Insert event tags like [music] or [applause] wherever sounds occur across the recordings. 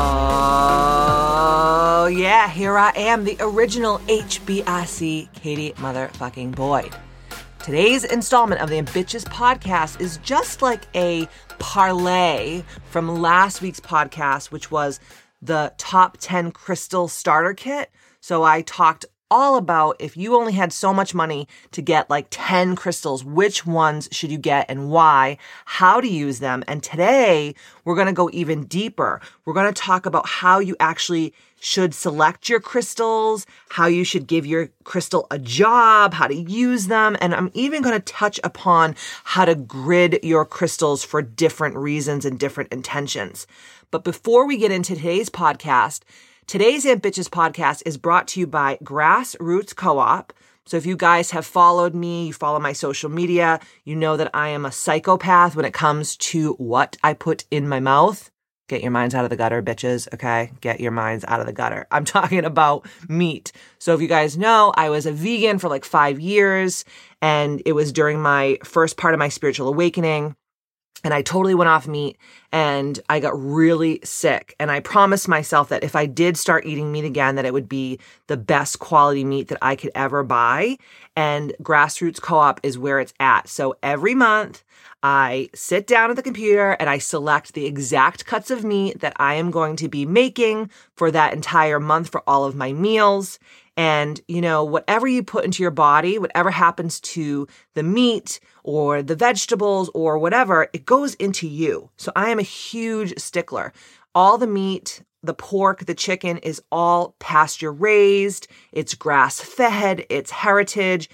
Oh, yeah, here I am, the original HBIC Katie Motherfucking Boyd. Today's installment of the Ambitious podcast is just like a parlay from last week's podcast, which was the top 10 crystal starter kit. So I talked all about if you only had so much money to get like 10 crystals, which ones should you get and why, how to use them. And today we're going to go even deeper. We're going to talk about how you actually should select your crystals, how you should give your crystal a job, how to use them. And I'm even going to touch upon how to grid your crystals for different reasons and different intentions. But before we get into today's podcast, Today's Ambitious podcast is brought to you by Grassroots Co op. So if you guys have followed me, you follow my social media, you know that I am a psychopath when it comes to what I put in my mouth. Get your minds out of the gutter, bitches. Okay. Get your minds out of the gutter. I'm [laughs] talking about meat. So if you guys know, I was a vegan for like five years and it was during my first part of my spiritual awakening and I totally went off meat and I got really sick. And I promised myself that if I did start eating meat again, that it would be the best quality meat that I could ever buy. And Grassroots Co-op is where it's at. So every month I sit down at the computer and I select the exact cuts of meat that I am going to be making for that entire month for all of my meals. And, you know, whatever you put into your body, whatever happens to the meat or the vegetables or whatever, it goes into you. So I am a huge stickler. All the meat, the pork, the chicken is all pasture raised, it's grass fed, it's heritage.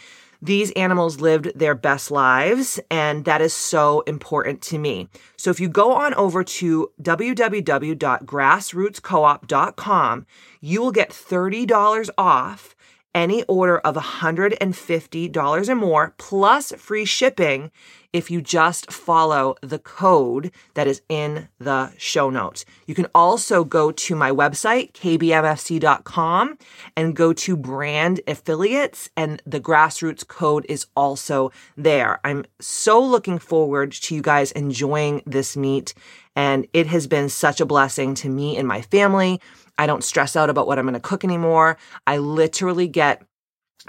These animals lived their best lives, and that is so important to me. So if you go on over to www.grassrootscoop.com, you will get $30 off any order of $150 or more plus free shipping if you just follow the code that is in the show notes. You can also go to my website, kbmfc.com, and go to brand affiliates, and the grassroots code is also there. I'm so looking forward to you guys enjoying this meet, and it has been such a blessing to me and my family. I don't stress out about what I'm going to cook anymore. I literally get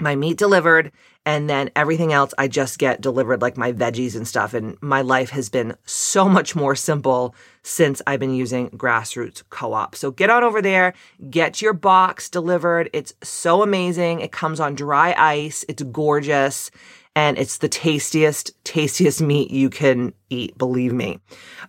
my meat delivered and then everything else I just get delivered like my veggies and stuff and my life has been so much more simple since I've been using Grassroots Co-op. So get on over there, get your box delivered. It's so amazing. It comes on dry ice. It's gorgeous and it's the tastiest, tastiest meat you can eat, believe me.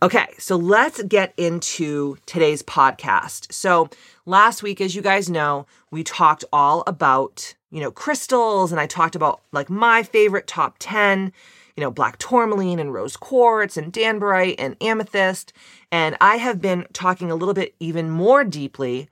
Okay, so let's get into today's podcast. So last week, as you guys know, we talked all about, you know, crystals, and I talked about like my favorite top 10, you know, black tourmaline and rose quartz and danburite and amethyst. And I have been talking a little bit even more deeply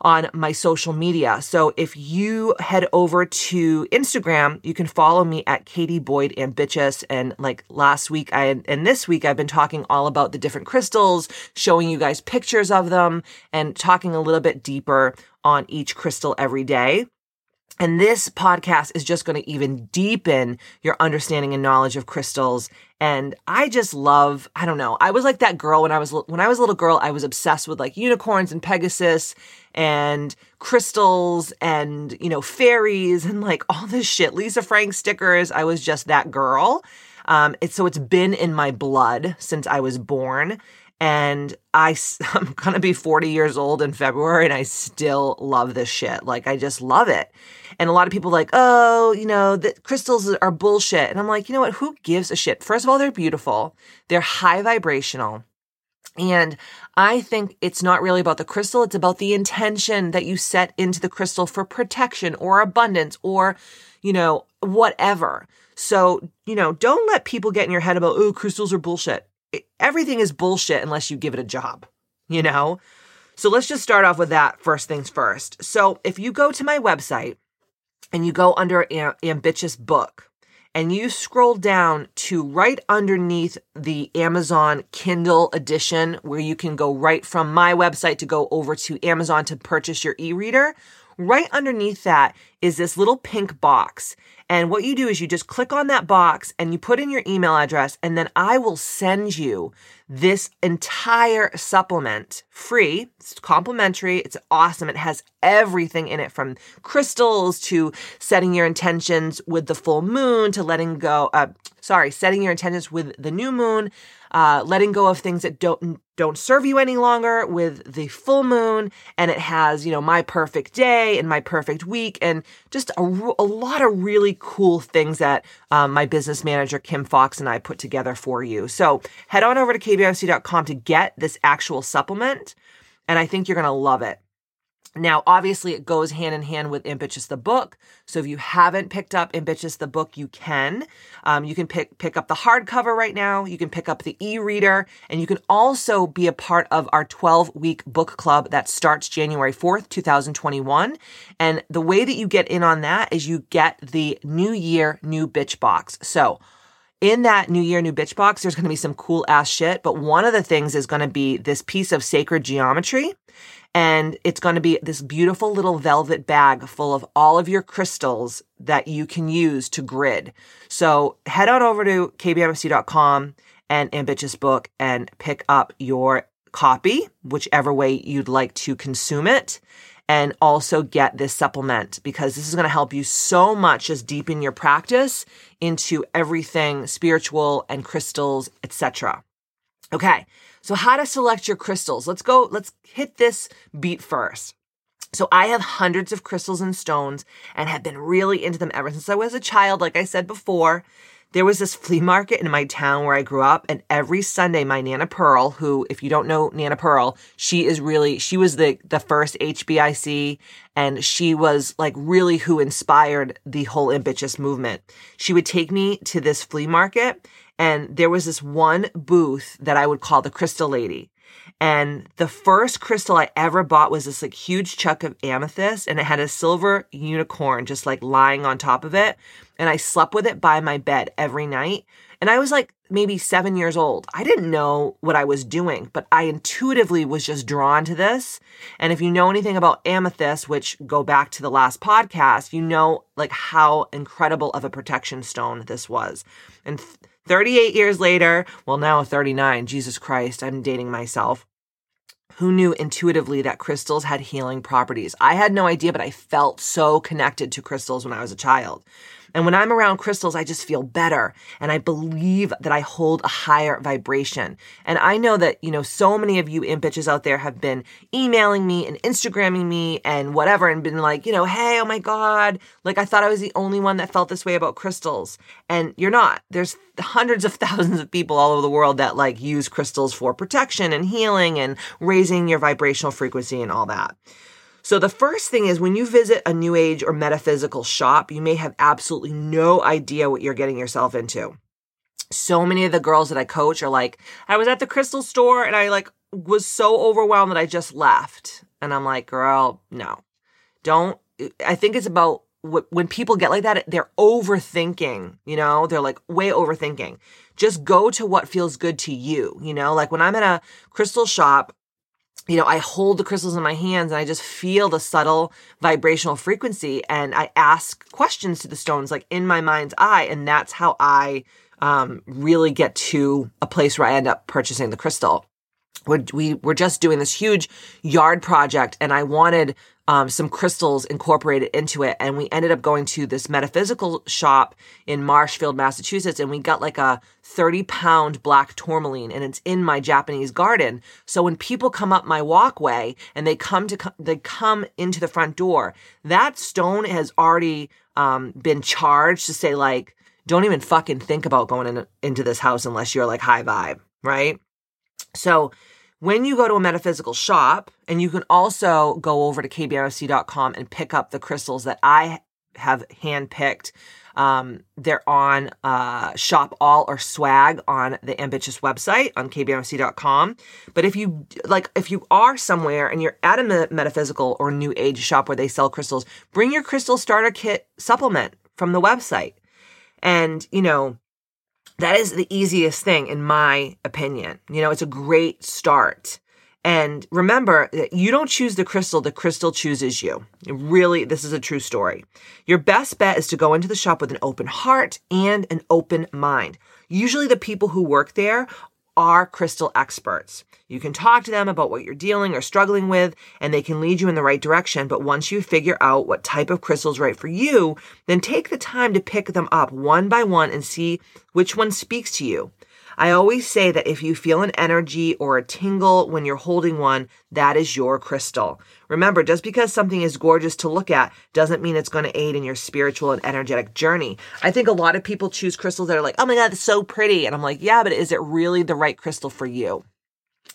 on my social media. So if you head over to Instagram, you can follow me at Katie Boyd Ambitious. And like last week, I and this week, I've been talking all about the different crystals, showing you guys pictures of them, and talking a little bit deeper on each crystal every day. And this podcast is just going to even deepen your understanding and knowledge of crystals. And I just love, I don't know. I was like that girl when I was when I was a little girl, I was obsessed with like unicorns and Pegasus and crystals and, you know, fairies and like all this shit. Lisa Frank stickers. I was just that girl. Um, it's so it's been in my blood since I was born. And I, [laughs] I'm going to be 40 years old in February and I still love this shit. Like, I just love it. And a lot of people like, oh, you know, the crystals are bullshit. And I'm like, you know what? Who gives a shit? First of all, they're beautiful. They're high vibrational. And I think it's not really about the crystal. It's about the intention that you set into the crystal for protection or abundance or, you know, whatever. So, you know, don't let people get in your head about, oh, crystals are bullshit everything is bullshit unless you give it a job, you know? So let's just start off with that first things first. So if you go to my website and you go under Am- Ambitious Book and you scroll down to right underneath the Amazon Kindle edition, where you can go right from my website to go over to Amazon to purchase your e reader, right underneath that is this little pink box. And what you do is you just click on that box and you put in your email address, and then I will send you this entire supplement free. It's complimentary. It's awesome. It has everything in it from crystals to setting your intentions with the full moon to letting go, uh, sorry, setting your intentions with the new moon, uh, letting go of things that don't don't serve you any longer with the full moon. And it has you know my perfect day and my perfect week and just a, a lot of really cool things that um, my business manager kim fox and i put together for you. So head on over to kbmc.com to get this actual supplement and i think you're going to love it now, obviously, it goes hand in hand with Ambitious the book. So if you haven't picked up Ambitious the book, you can. Um, you can pick pick up the hardcover right now. You can pick up the e-reader, and you can also be a part of our 12 week book club that starts January 4th, 2021. And the way that you get in on that is you get the New Year New Bitch box. So in that New Year, New Bitch box, there's going to be some cool ass shit. But one of the things is going to be this piece of sacred geometry. And it's going to be this beautiful little velvet bag full of all of your crystals that you can use to grid. So head on over to kbmc.com and Ambitious Book and pick up your copy, whichever way you'd like to consume it. And also get this supplement because this is going to help you so much just deepen your practice into everything spiritual and crystals, etc. Okay. So how to select your crystals. Let's go, let's hit this beat first. So I have hundreds of crystals and stones and have been really into them ever since I was a child. Like I said before, there was this flea market in my town where I grew up, and every Sunday, my Nana Pearl, who, if you don't know Nana Pearl, she is really, she was the, the first HBIC, and she was like really who inspired the whole ambitious movement. She would take me to this flea market, and there was this one booth that I would call the Crystal Lady. And the first crystal I ever bought was this like huge chunk of amethyst and it had a silver unicorn just like lying on top of it. And I slept with it by my bed every night. And I was like maybe seven years old. I didn't know what I was doing, but I intuitively was just drawn to this. And if you know anything about amethyst, which go back to the last podcast, you know like how incredible of a protection stone this was. And 38 years later, well, now 39, Jesus Christ, I'm dating myself. Who knew intuitively that crystals had healing properties? I had no idea, but I felt so connected to crystals when I was a child. And when I'm around crystals, I just feel better. And I believe that I hold a higher vibration. And I know that, you know, so many of you imp bitches out there have been emailing me and Instagramming me and whatever and been like, you know, hey, oh my God, like I thought I was the only one that felt this way about crystals. And you're not. There's hundreds of [laughs] thousands of people all over the world that like use crystals for protection and healing and raising your vibrational frequency and all that. So the first thing is when you visit a new age or metaphysical shop, you may have absolutely no idea what you're getting yourself into. So many of the girls that I coach are like, I was at the crystal store and I like was so overwhelmed that I just left. And I'm like, girl, no. Don't I think it's about when people get like that, they're overthinking, you know, they're like way overthinking. Just go to what feels good to you, you know, like when I'm in a crystal shop, you know, I hold the crystals in my hands and I just feel the subtle vibrational frequency and I ask questions to the stones like in my mind's eye. And that's how I um, really get to a place where I end up purchasing the crystal. We're, we were just doing this huge yard project and I wanted um, some crystals incorporated into it. And we ended up going to this metaphysical shop in Marshfield, Massachusetts, and we got like a 30 pound black tourmaline and it's in my Japanese garden. So when people come up my walkway and they come to, they come into the front door, that stone has already um, been charged to say like, don't even fucking think about going in, into this house unless you're like high vibe, right? So when you go to a metaphysical shop, and you can also go over to kbmc.com and pick up the crystals that I have handpicked. Um, they're on uh, shop all or swag on the ambitious website on kbmc.com. But if you like, if you are somewhere and you're at a metaphysical or new age shop where they sell crystals, bring your crystal starter kit supplement from the website. And, you know, that is the easiest thing in my opinion. You know, it's a great start. And remember that you don't choose the crystal, the crystal chooses you. Really, this is a true story. Your best bet is to go into the shop with an open heart and an open mind. Usually, the people who work there are crystal experts. You can talk to them about what you're dealing or struggling with, and they can lead you in the right direction. But once you figure out what type of crystal is right for you, then take the time to pick them up one by one and see which one speaks to you. I always say that if you feel an energy or a tingle when you're holding one, that is your crystal. Remember, just because something is gorgeous to look at doesn't mean it's going to aid in your spiritual and energetic journey. I think a lot of people choose crystals that are like, oh my God, it's so pretty. And I'm like, yeah, but is it really the right crystal for you?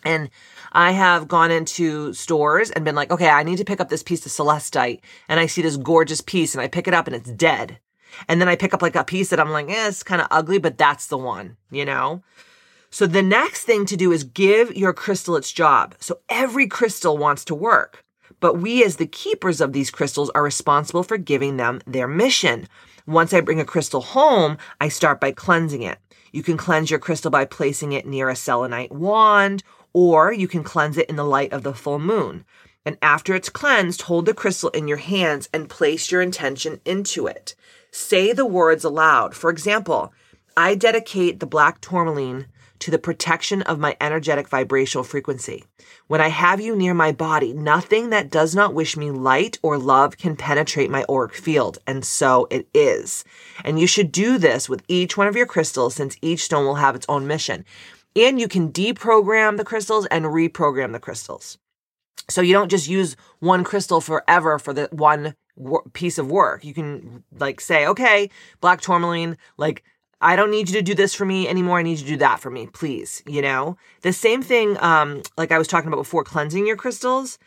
And I have gone into stores and been like, okay, I need to pick up this piece of celestite. And I see this gorgeous piece and I pick it up and it's dead. And then I pick up like a piece that I'm like, eh, it's kind of ugly, but that's the one, you know? So the next thing to do is give your crystal its job. So every crystal wants to work, but we as the keepers of these crystals are responsible for giving them their mission. Once I bring a crystal home, I start by cleansing it. You can cleanse your crystal by placing it near a selenite wand, or you can cleanse it in the light of the full moon. And after it's cleansed, hold the crystal in your hands and place your intention into it. Say the words aloud. For example, I dedicate the black tourmaline to the protection of my energetic vibrational frequency. When I have you near my body, nothing that does not wish me light or love can penetrate my auric field. And so it is. And you should do this with each one of your crystals since each stone will have its own mission. And you can deprogram the crystals and reprogram the crystals. So you don't just use one crystal forever for the one piece of work. You can like say, okay, black tourmaline, like I don't need you to do this for me anymore. I need you to do that for me, please. You know, the same thing, um, like I was talking about before, cleansing your crystals.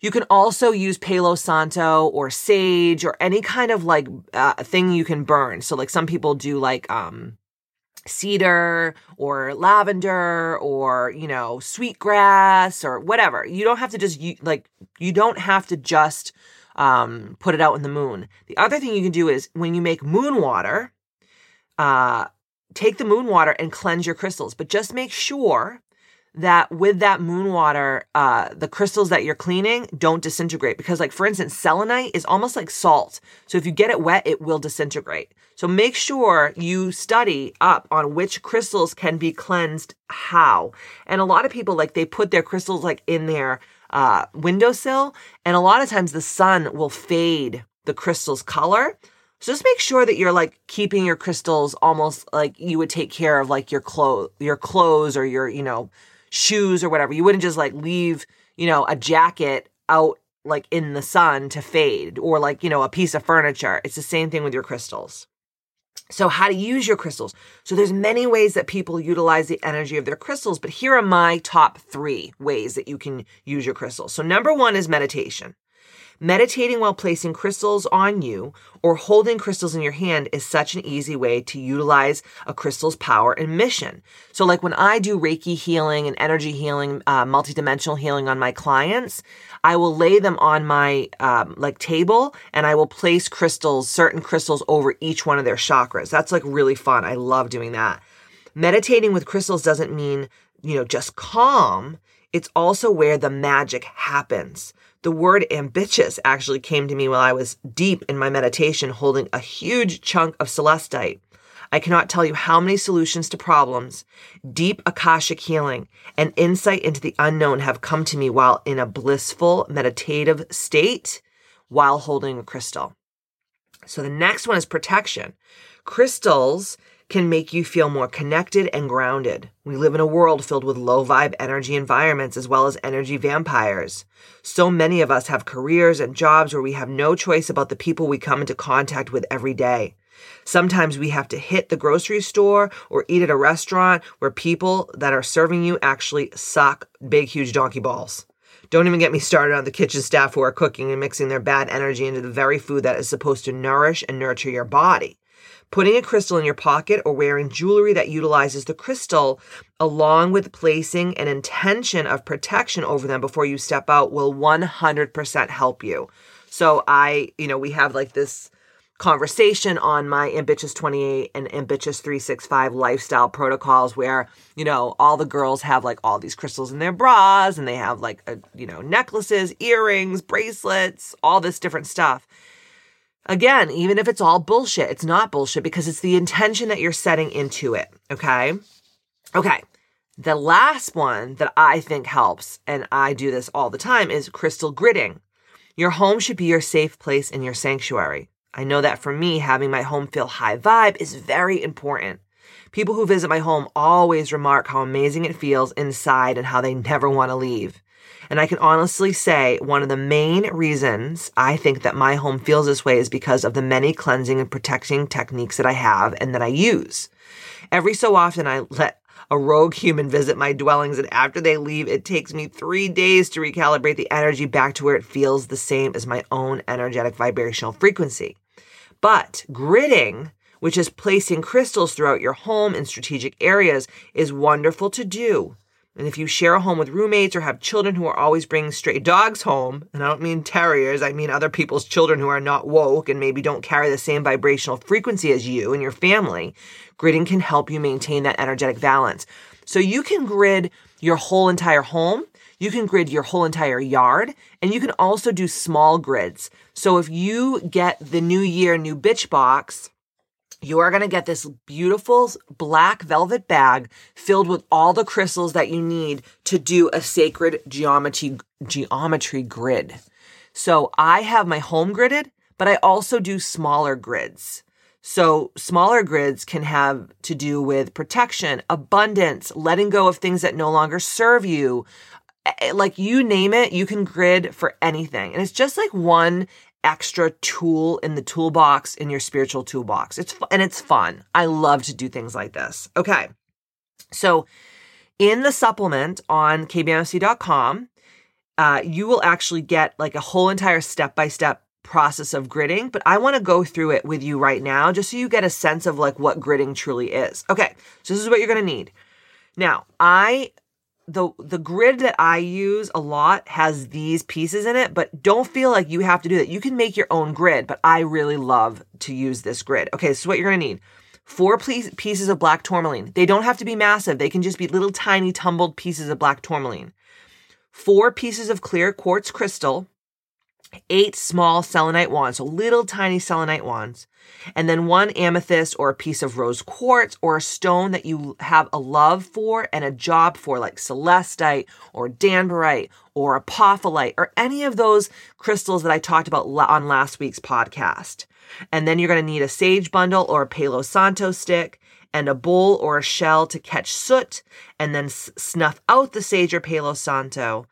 You can also use Palo Santo or sage or any kind of like uh, thing you can burn. So like some people do like um, cedar or lavender or you know sweetgrass or whatever. You don't have to just you, like you don't have to just um, put it out in the moon. The other thing you can do is when you make moon water, uh, take the moon water and cleanse your crystals, but just make sure that with that moon water, uh, the crystals that you're cleaning don't disintegrate. Because, like, for instance, selenite is almost like salt. So if you get it wet, it will disintegrate. So make sure you study up on which crystals can be cleansed how. And a lot of people, like, they put their crystals like in their uh, windowsill. And a lot of times the sun will fade the crystal's color. So just make sure that you're like keeping your crystals almost like you would take care of like your clothes, your clothes or your, you know, shoes or whatever. You wouldn't just like leave, you know, a jacket out like in the sun to fade or like, you know, a piece of furniture. It's the same thing with your crystals. So how to use your crystals. So there's many ways that people utilize the energy of their crystals, but here are my top 3 ways that you can use your crystals. So number 1 is meditation. Meditating while placing crystals on you or holding crystals in your hand is such an easy way to utilize a crystal's power and mission. So, like when I do Reiki healing and energy healing, uh, multidimensional healing on my clients, I will lay them on my um, like table and I will place crystals, certain crystals over each one of their chakras. That's like really fun. I love doing that. Meditating with crystals doesn't mean, you know, just calm. It's also where the magic happens. The word ambitious actually came to me while I was deep in my meditation holding a huge chunk of celestite. I cannot tell you how many solutions to problems, deep Akashic healing, and insight into the unknown have come to me while in a blissful meditative state while holding a crystal. So the next one is protection. Crystals can make you feel more connected and grounded. We live in a world filled with low vibe energy environments as well as energy vampires. So many of us have careers and jobs where we have no choice about the people we come into contact with every day. Sometimes we have to hit the grocery store or eat at a restaurant where people that are serving you actually suck big, huge donkey balls. Don't even get me started on the kitchen staff who are cooking and mixing their bad energy into the very food that is supposed to nourish and nurture your body. Putting a crystal in your pocket or wearing jewelry that utilizes the crystal, along with placing an intention of protection over them before you step out, will 100% help you. So, I, you know, we have like this conversation on my Ambitious 28 and Ambitious 365 lifestyle protocols where, you know, all the girls have like all these crystals in their bras and they have like, a, you know, necklaces, earrings, bracelets, all this different stuff. Again, even if it's all bullshit, it's not bullshit because it's the intention that you're setting into it. Okay. Okay. The last one that I think helps, and I do this all the time, is crystal gridding. Your home should be your safe place and your sanctuary. I know that for me, having my home feel high vibe is very important. People who visit my home always remark how amazing it feels inside and how they never want to leave. And I can honestly say one of the main reasons I think that my home feels this way is because of the many cleansing and protecting techniques that I have and that I use. Every so often, I let a rogue human visit my dwellings, and after they leave, it takes me three days to recalibrate the energy back to where it feels the same as my own energetic vibrational frequency. But gridding, which is placing crystals throughout your home in strategic areas, is wonderful to do. And if you share a home with roommates or have children who are always bringing stray dogs home, and I don't mean terriers, I mean other people's children who are not woke and maybe don't carry the same vibrational frequency as you and your family, gridding can help you maintain that energetic balance. So you can grid your whole entire home, you can grid your whole entire yard, and you can also do small grids. So if you get the New Year New Bitch box, you are going to get this beautiful black velvet bag filled with all the crystals that you need to do a sacred geometry geometry grid. So I have my home gridded, but I also do smaller grids. So smaller grids can have to do with protection, abundance, letting go of things that no longer serve you. Eh, eh, like you name it, you can grid for anything. And it's just like one extra tool in the toolbox in your spiritual toolbox. It's and it's fun. I love to do things like this. Okay. So in the supplement on kbmfc.com, uh, you will actually get like a whole entire step by step process of gridding, but I want to go through it with you right now just so you get a sense of like what gridding truly is. Okay. So this is what you're going to need. Now, I the the grid that I use a lot has these pieces in it, but don't feel like you have to do that. You can make your own grid, but I really love to use this grid. Okay, this is what you're gonna need. Four pieces of black tourmaline. They don't have to be massive. They can just be little tiny tumbled pieces of black tourmaline. Four pieces of clear quartz crystal eight small selenite wands, so little tiny selenite wands, and then one amethyst or a piece of rose quartz or a stone that you have a love for and a job for, like celestite or danburite or apophyllite or any of those crystals that I talked about on last week's podcast. And then you're going to need a sage bundle or a Palo Santo stick and a bowl or a shell to catch soot and then snuff out the sage or Palo Santo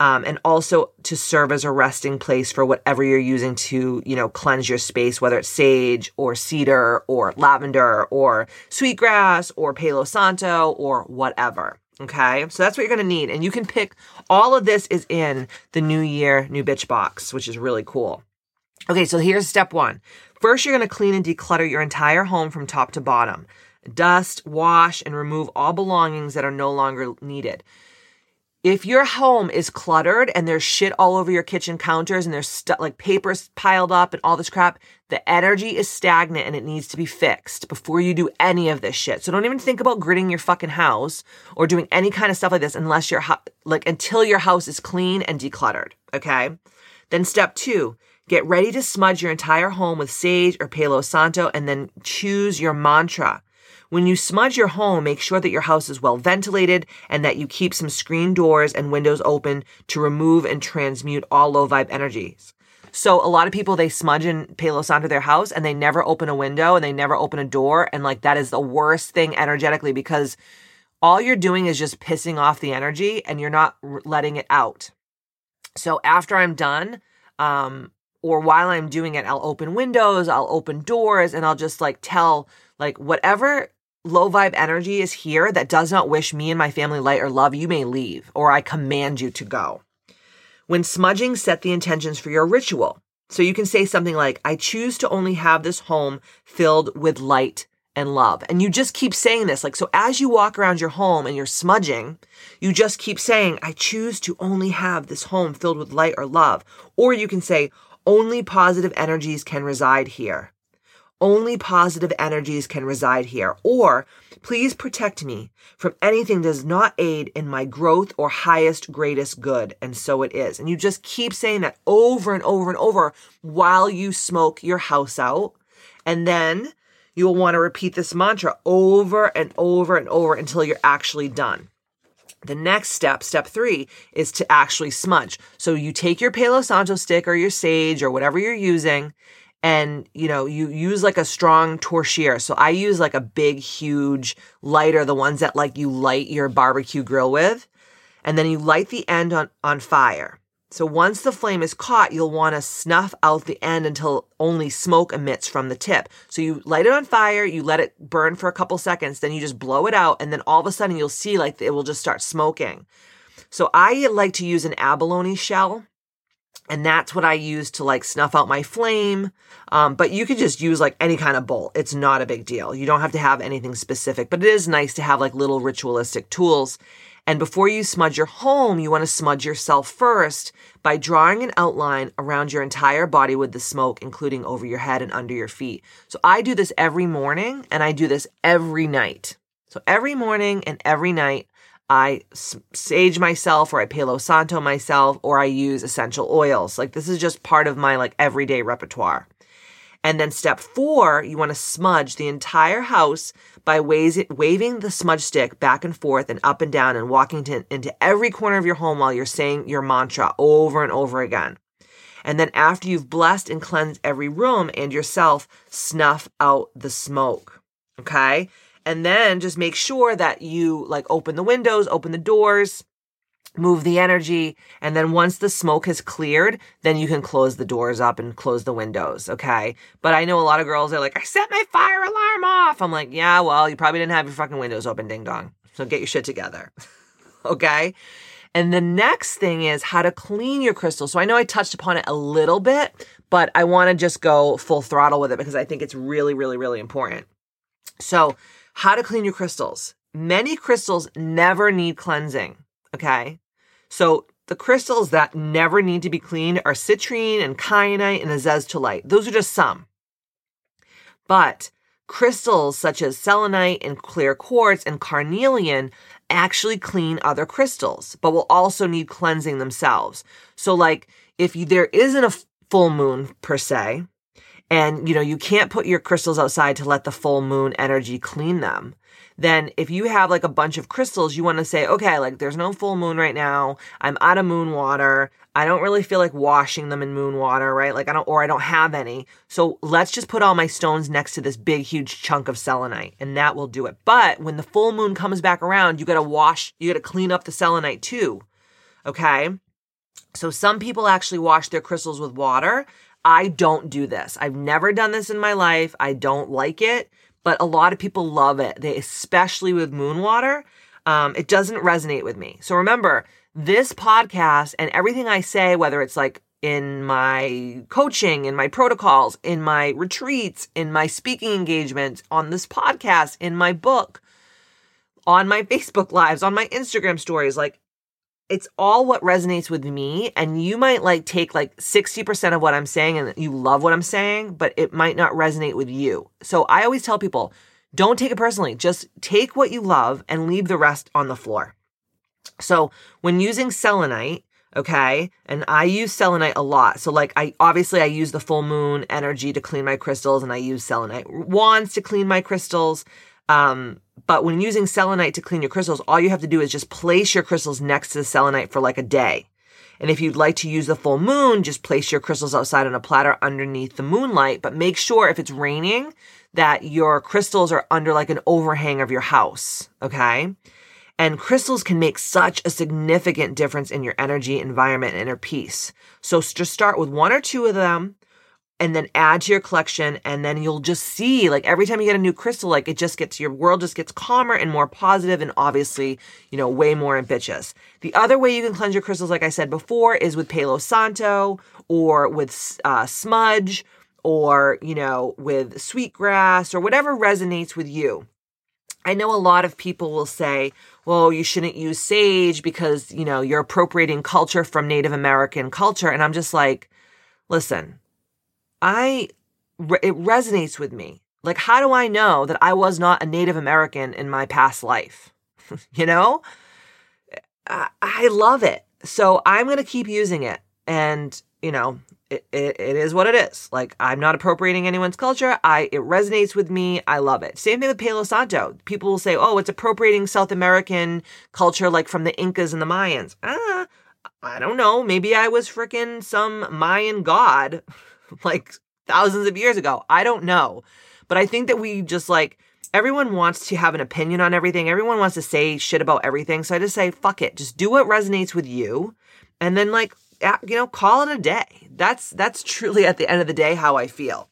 um, and also to serve as a resting place for whatever you're using to, you know, cleanse your space, whether it's sage or cedar or lavender or sweetgrass or Palo Santo or whatever. Okay, so that's what you're gonna need, and you can pick all of this is in the New Year New Bitch box, which is really cool. Okay, so here's step one. First, you're gonna clean and declutter your entire home from top to bottom. Dust, wash, and remove all belongings that are no longer needed. If your home is cluttered and there's shit all over your kitchen counters and there's stuff like papers piled up and all this crap, the energy is stagnant and it needs to be fixed before you do any of this shit. So don't even think about gridding your fucking house or doing any kind of stuff like this unless you're like until your house is clean and decluttered. Okay. Then step two, get ready to smudge your entire home with sage or Palo Santo and then choose your mantra. When you smudge your home, make sure that your house is well ventilated and that you keep some screen doors and windows open to remove and transmute all low vibe energies. So a lot of people they smudge in Palo Santo their house and they never open a window and they never open a door and like that is the worst thing energetically because all you're doing is just pissing off the energy and you're not letting it out. So after I'm done, um, or while I'm doing it, I'll open windows, I'll open doors, and I'll just like tell like whatever low vibe energy is here that does not wish me and my family light or love, you may leave, or I command you to go. When smudging, set the intentions for your ritual. So you can say something like, I choose to only have this home filled with light and love. And you just keep saying this. Like, so as you walk around your home and you're smudging, you just keep saying, I choose to only have this home filled with light or love. Or you can say, only positive energies can reside here. Only positive energies can reside here. Or please protect me from anything that does not aid in my growth or highest, greatest good. And so it is. And you just keep saying that over and over and over while you smoke your house out. And then you will want to repeat this mantra over and over and over until you're actually done. The next step, step three, is to actually smudge. So you take your Palo Santo stick or your sage or whatever you're using, and you know you use like a strong torchlier so i use like a big huge lighter the ones that like you light your barbecue grill with and then you light the end on on fire. So once the flame is caught you'll want to snuff out the end until only smoke emits from the tip. So you light it on fire you let it burn for a couple seconds then you just blow it out and then all of a sudden you'll see like it will just start smoking. So i like to use an abalone shell and that's what I use to like snuff out my flame. Um, but you could just use like any kind of bowl. It's not a big deal. You don't have to have anything specific, but it is nice to have like little ritualistic tools. And before you smudge your home, you want to smudge yourself first by drawing an outline around your entire body with the smoke, including over your head and under your feet. So I do this every morning and I do this every night. So every morning and every night, I sage myself or I Palo Santo myself or I use essential oils. Like this is just part of my like everyday repertoire. And then step four, you want to smudge the entire house by ways- waving the smudge stick back and forth and up and down and walking to, into every corner of your home while you're saying your mantra over and over again. And then after you've blessed and cleansed every room and yourself, snuff out the smoke. Okay and then just make sure that you like open the windows, open the doors, move the energy. And then once the smoke has cleared, then you can close the doors up and close the windows. Okay. But I know a lot of girls are like, I set my fire alarm off. I'm like, yeah, well, you probably didn't have your fucking windows open, ding dong. So get your shit together. [laughs] okay. And the next thing is how to clean your crystals. So I know I touched upon it a little bit, but I want to just go full throttle with it because I think it's really, really, really important. So how to clean your crystals. Many crystals never need cleansing. Okay. So the crystals that never need to be cleaned are citrine and kyanite and azeztulite. Those are just some. But crystals such as selenite and clear quartz and carnelian actually clean other crystals, but will also need cleansing themselves. So like if you, there isn't a full moon per se, and you know you can't put your crystals outside to let the full moon energy clean them. Then if you have like a bunch of crystals you want to say okay like there's no full moon right now. I'm out of moon water. I don't really feel like washing them in moon water right? Like i don't or i don't have any. So let's just put all my stones next to this big huge chunk of selenite and that will do it. But when the full moon comes back around you got to wash you got to clean up the selenite too okay? So some people actually wash their crystals with water I don't do this. I've never done this in my life. I don't like it, but a lot of people love it. They, especially with moon water. Um, it doesn't resonate with me. So remember, this podcast and everything I say, whether it's like in my coaching, in my protocols, in my retreats, in my speaking engagements, on this podcast, in my book, on my [laughs] Facebook lives, on my Instagram stories, like it's all what resonates with me and you might like take like 60% of what I'm saying and you love what I'm saying, but it might not resonate with you. So I always tell people, don't take it personally. Just take what you love and leave the rest on the floor. So when using selenite, okay, and I use selenite a lot. So like I obviously I use the full moon energy to clean my crystals and I use selenite wands to clean my crystals. Um, but when using selenite to clean your crystals, all you have to do is just place your crystals next to the selenite for like a day. And if you'd like to use the full moon, just place your crystals outside on a platter underneath the moonlight. But make sure if it's raining that your crystals are under like an overhang of your house. Okay. And crystals can make such a significant difference in your energy, environment, and inner peace. So just start with one or two of them and then add to your collection and then you'll just see like every time you get a new crystal like it just gets your world just gets calmer and more positive and obviously you know way more ambitious the other way you can cleanse your crystals like i said before is with palo santo or with uh, smudge or you know with sweetgrass or whatever resonates with you I know a lot of people will say, well, you shouldn't use sage because, you know, you're appropriating culture from Native American culture. And I'm just like, listen, I, it resonates with me. Like, how do I know that I was not a Native American in my past life? [laughs] you know? I, I love it. So I'm going to keep using it. And, you know, it, it, it is what it is. Like I'm not appropriating anyone's culture. I it resonates with me. I love it. Same thing with Palo Santo. People will say, "Oh, it's appropriating South American culture, like from the Incas and the Mayans." Ah, I don't know. Maybe I was freaking some Mayan god, [laughs] [laughs] like thousands of years ago. I don't know, but I think that we just like everyone wants to have an opinion on everything. Everyone wants to say shit about everything. So I just say, fuck it. Just do what resonates with you, and then like you know, call it a day. That's that's truly at the end of the day how I feel.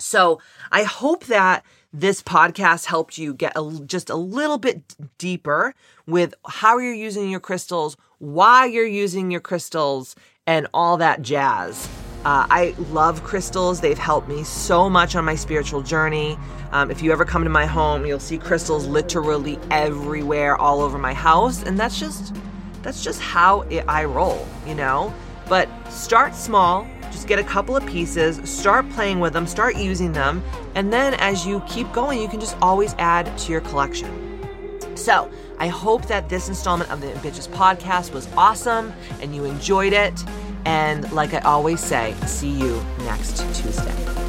So, I hope that this podcast helped you get a, just a little bit deeper with how you're using your crystals, why you're using your crystals, and all that jazz. Uh, I love crystals. They've helped me so much on my spiritual journey. Um, if you ever come to my home, you'll see crystals literally everywhere, all over my house. And that's just that's just how it, I roll, you know? But start small, just get a couple of pieces, start playing with them, start using them, and then as you keep going, you can just always add to your collection. So, I hope that this installment of the Bitches podcast was awesome and you enjoyed it. And like I always say, see you next Tuesday.